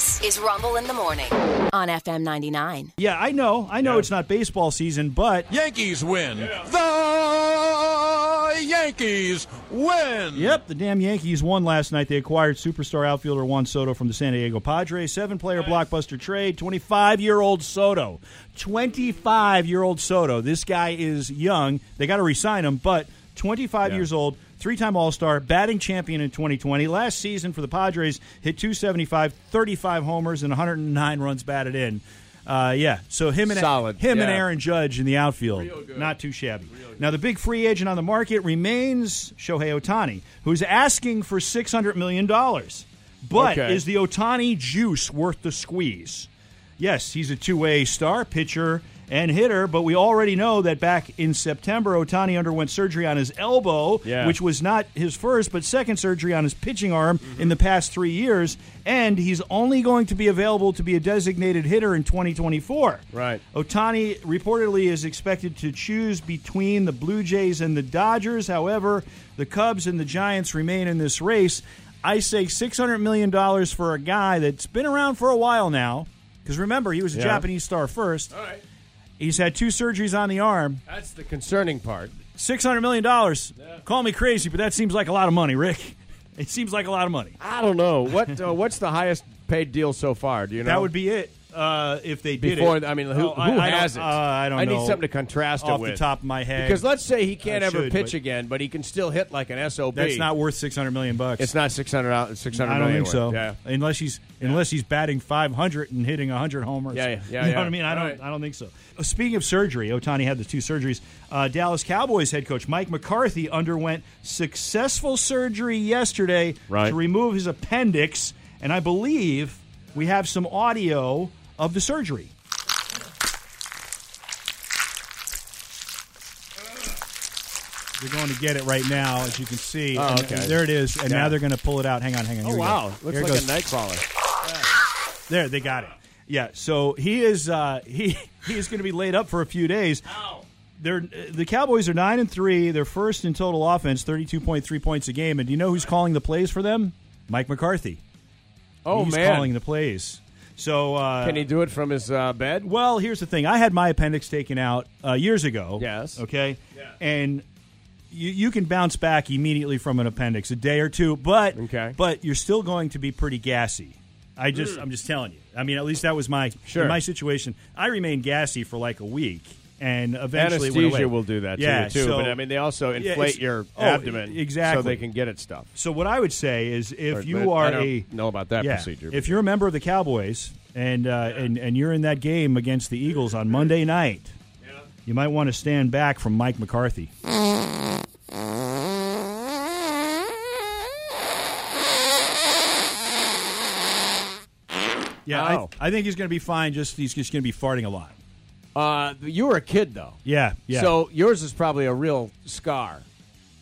This is Rumble in the Morning on FM 99. Yeah, I know. I know it's not baseball season, but Yankees win. The Yankees win. Yep, the damn Yankees won last night. They acquired superstar outfielder Juan Soto from the San Diego Padres. Seven player blockbuster trade. 25 year old Soto. 25 year old Soto. This guy is young. They got to re sign him, but 25 Yeah. years old. Three time All Star, batting champion in 2020. Last season for the Padres, hit 275, 35 homers, and 109 runs batted in. Uh, yeah, so him and Solid, him and. Aaron Judge in the outfield, not too shabby. Now the big free agent on the market remains Shohei Ohtani, who's asking for six hundred million dollars. But Okay. is the Ohtani juice worth the squeeze? Yes, he's a two-way star, pitcher and hitter, but we already know that back in September, Ohtani underwent surgery on his elbow, Yeah. which was not his first, but second surgery on his pitching arm in the past three years, and he's only going to be available to be a designated hitter in 2024. Right. Ohtani reportedly is expected to choose between the Blue Jays and the Dodgers. However, the Cubs and the Giants remain in this race. I say $600 million for a guy that's been around for a while now. Because remember, he was a Yeah. Japanese star first. All right. He's had two surgeries on the arm. That's the concerning part. $600 million. Call me crazy, but that seems like a lot of money, Rick. It seems like a lot of money. I don't know what. Uh, what's the highest paid deal so far? Do you know? That would be it uh, if they did before. it. I mean, who, Oh, I- who I don't- it? Uh, I don't know. I know. need something to contrast off it with. the top of my head. Because let's say he can't I ever should, pitch but- again, but he can still hit like an sob. That's not worth six hundred million bucks. It's not six hundred out. Six hundred. I don't think so. Yeah. Unless he's unless he's batting five hundred and hitting hundred homers. Yeah, yeah, yeah, You know yeah. what I mean? I don't. Right. I don't think so. Uh, Speaking of surgery, Ohtani had the two surgeries. Uh, Dallas Cowboys head coach Mike McCarthy underwent successful surgery yesterday Right. to remove his appendix, and I believe we have some audio of the surgery. They're going to get it right now, as you can see. Oh, And- okay. and there it is, and Yeah. now they're going to pull it out. Hang on, hang on. Here Oh we go. wow! Looks Here like goes. a night crawler. There, they got it. Yeah, so he is uh, he he is going to be laid up for a few days. They're, the Cowboys are nine and three. They're first in total offense, thirty-two point three points a game. And do you know who's calling the plays for them? Mike McCarthy. Oh He's man! calling the plays. So uh, Can he do it from his uh, bed? well, here's the thing. I had my appendix taken out uh, years ago. Yes. Okay. Yeah. And you, you can bounce back immediately from an appendix, a day or two, but Okay. but you're still going to be pretty gassy. I just I'm just telling you. I mean, at least that was my Sure. my situation. I remained gassy for like a week, and eventually. Anesthesia will do that Yeah, to you too. so- but I mean, they also inflate it's- your oh, abdomen exactly. so they can get at stuff. So what I would say is, if Or- you are I don't a know about that yeah, procedure. if you're a member of the Cowboys and uh, and and you're in that game against the Eagles on Monday night, you might want to stand back from Mike McCarthy. Yeah, Oh. I, I think he's going to be fine. Just he's just going to be farting a lot. Uh, you were a kid though, Yeah, yeah. so yours is probably a real scar.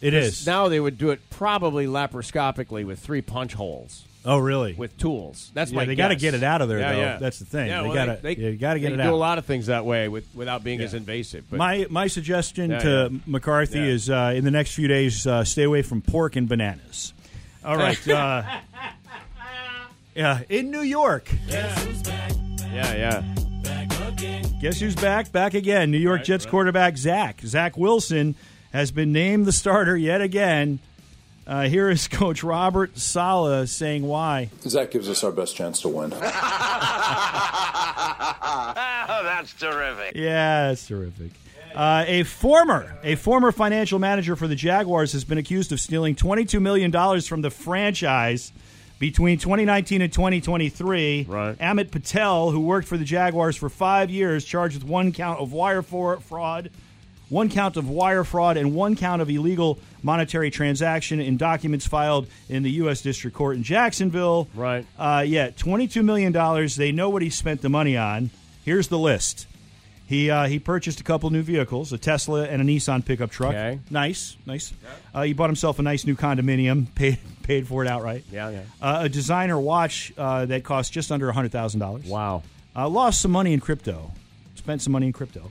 it is. Now they would do it probably laparoscopically with three punch holes oh, really? with tools. That's Yeah, my they gotta get it out of there, Yeah, though. yeah. That's the thing. Yeah, They well, they, yeah, you gotta get they it do a lot of things that way with, without being as invasive. But my my suggestion to. McCarthy is uh, in the next few days, uh, stay away from pork and bananas. All right. Uh, yeah, in New York. yeah, yeah. Guess who's back? Back again. New York Jets quarterback Zach. Zach Wilson has been named the starter yet again. Uh, here is Coach Robert Saleh saying why. Zach gives us our best chance to win. That's terrific. Yeah, that's terrific. Uh, a former a former financial manager for the Jaguars has been accused of stealing twenty two million dollars from the franchise between 2019 and 2023. Right. Amit Patel, who worked for the Jaguars for five years, charged with one count of wire for- fraud, one count of wire fraud, and one count of illegal monetary transaction in documents filed in the U.S. District Court in Jacksonville. Right. Uh, yeah, $22 million. They know what he spent the money on. Here's the list. He uh, he purchased a couple new vehicles, a Tesla and a Nissan pickup truck. Okay. Nice, nice. Uh, he bought himself a nice new condominium, paid paid for it outright. Yeah, yeah. Uh, a designer watch uh, that cost just under hundred thousand dollars. Wow. Uh, lost some money in crypto. Spent some money in crypto.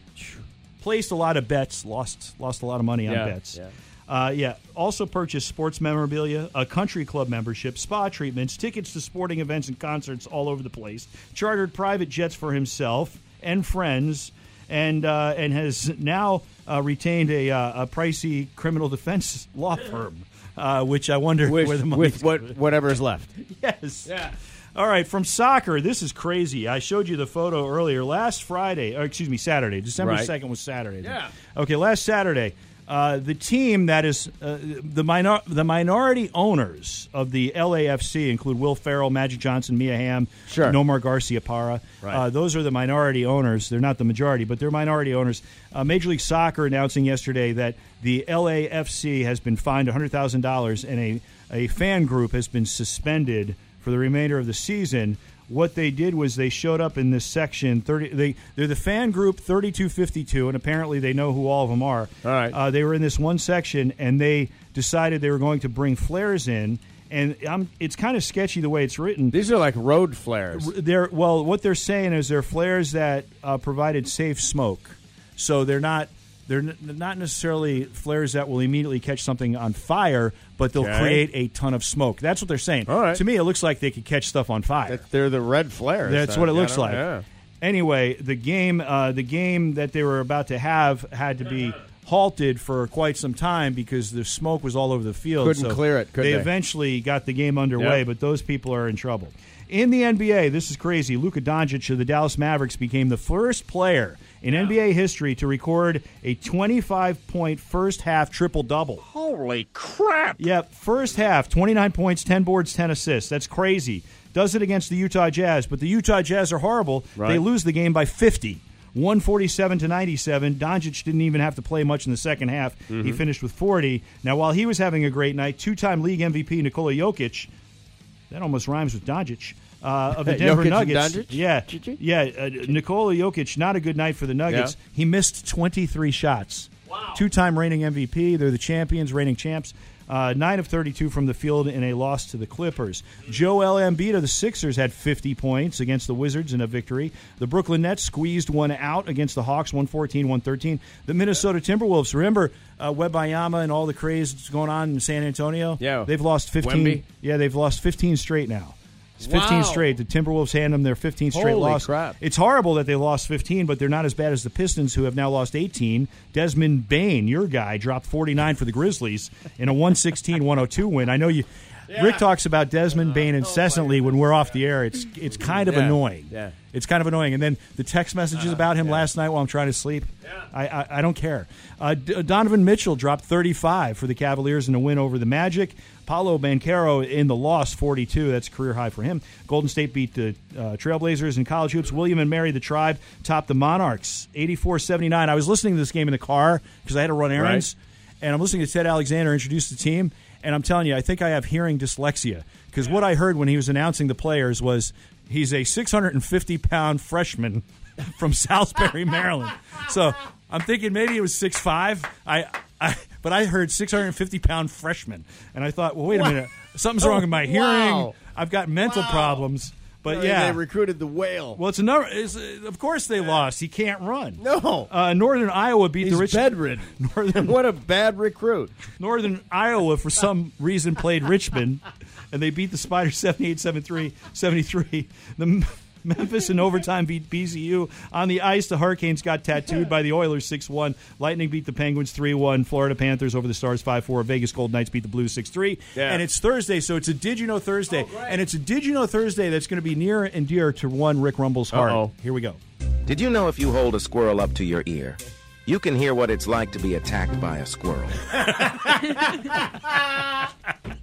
Placed a lot of bets. Lost lost a lot of money on Yeah, bets. yeah. Uh, yeah. Also purchased sports memorabilia, a country club membership, spa treatments, tickets to sporting events and concerts all over the place. Chartered private jets for himself and friends, and uh, and has now uh, retained a, uh, a pricey criminal defense law firm. Uh, which I wonder with, where the money with what whatever is left. Yes. Yeah. All right, from soccer, this is crazy. I showed you the photo earlier. Last Friday, or excuse me, Saturday. December Right. 2nd was Saturday. Yeah. Okay, last Saturday, uh, the team that is uh, the minor the minority owners of the LAFC include Will Ferrell, Magic Johnson, Mia Hamm, Sure. Nomar Garciaparra. Right. Uh, those are the minority owners. They're not the majority, but they're minority owners. Uh, Major League Soccer announcing yesterday that the LAFC has been fined $100,000 and a, a fan group has been suspended for the remainder of the season. What they did was they showed up in this section. Thirty, they they're the fan group thirty two fifty two, and apparently they know who all of them are. All right. uh, they were in this one section, and they decided they were going to bring flares in. And I'm, it's kind of sketchy the way it's written. These are like road flares. They're well, what they're saying is they're flares that uh, provided safe smoke, so they're not they're n- not necessarily flares that will immediately catch something on fire, but they'll Okay. create a ton of smoke. That's what they're saying. All right. To me, it looks like they could catch stuff on fire. That they're the red flares. That's what it looks don't- like. yeah. Anyway, the game uh, the game that they were about to have had to be halted for quite some time because the smoke was all over the field. Couldn't so clear it, could they they? eventually got the game underway, Yeah. but those people are in trouble. In the NBA, this is crazy. Luka Doncic of the Dallas Mavericks became the first player in NBA history to record a 25 point first half triple double. Holy crap! Yep, first half, 29 points, 10 boards, 10 assists. That's crazy. Does it against the Utah Jazz, but the Utah Jazz are horrible. They lose the game by 50. 147 to 97. Doncic didn't even have to play much in the second half. Mm-hmm. He finished with 40. Now, while he was having a great night, two time league MVP Nikola Jokic, that almost rhymes with Doncic. Uh, of the Denver Jokic Nuggets, Doncic? yeah, Chi-chi? yeah. Uh, Nikola Jokic, not a good night for the Nuggets. Yeah. He missed 23 shots. Wow. Two-time reigning MVP. They're the champions, reigning champs. Uh, nine of 32 from the field in a loss to the Clippers. Joel Embiid of the Sixers had 50 points against the Wizards in a victory. The Brooklyn Nets squeezed one out against the Hawks, 114-113. The Minnesota Timberwolves. Remember uh, Wembanyama and all the craze that's going on in San Antonio? Yeah. they've lost 15. Wemby? Yeah, they've lost 15 straight now. It's 15 Wow. straight. The Timberwolves hand them their 15th straight Holy loss. crap. It's horrible that they lost 15, but they're not as bad as the Pistons, who have now lost 18. Desmond Bane, your guy, dropped 49 for the Grizzlies in a 116 102 win. I know you. Rick talks about Desmond Bane incessantly when we're off the air. It's it's kind of Yeah. annoying. Yeah. It's kind of annoying. And then the text messages about him last night while I'm trying to sleep. I, I, I don't care. Uh, D- Donovan Mitchell dropped 35 for the Cavaliers in a win over the Magic. Paolo Banchero in the loss 42. That's career high for him. Golden State beat the uh, Trailblazers in college hoops. William and Mary, the tribe, topped the Monarchs 84 79. I was listening to this game in the car because I had to run errands. And I'm listening to Ted Alexander introduce the team. And I'm telling you, I think I have hearing dyslexia because what I heard when he was announcing the players was he's a 650 pound freshman from Salisbury, Maryland. So I'm thinking maybe it was 6'5. I, I, but I heard 650 pound freshman. And I thought, well, wait a minute. Something's wrong with my hearing. Wow. I've got mental problems. But yeah. they recruited the whale. well, it's another. It's, uh, of course, they lost. He can't run. No. Uh, Northern Iowa beat He's the Rich. bedridden. Northern what a bad recruit. Northern Iowa, for some reason, played Richmond, and they beat the Spiders 78 73. The Memphis in overtime beat VCU. On the ice, the Hurricanes got tattooed by the Oilers 6 1. Lightning beat the Penguins 3 1. Florida Panthers over the Stars 5 4. Vegas Golden Knights beat the Blues 6 3. Yeah. And it's Thursday, so it's a Did You Know Thursday. Oh, and it's a Did You Know Thursday that's going to be near and dear to one Rick Rumble's heart. Uh-oh. Here we go. Did you know if you hold a squirrel up to your ear, you can hear what it's like to be attacked by a squirrel?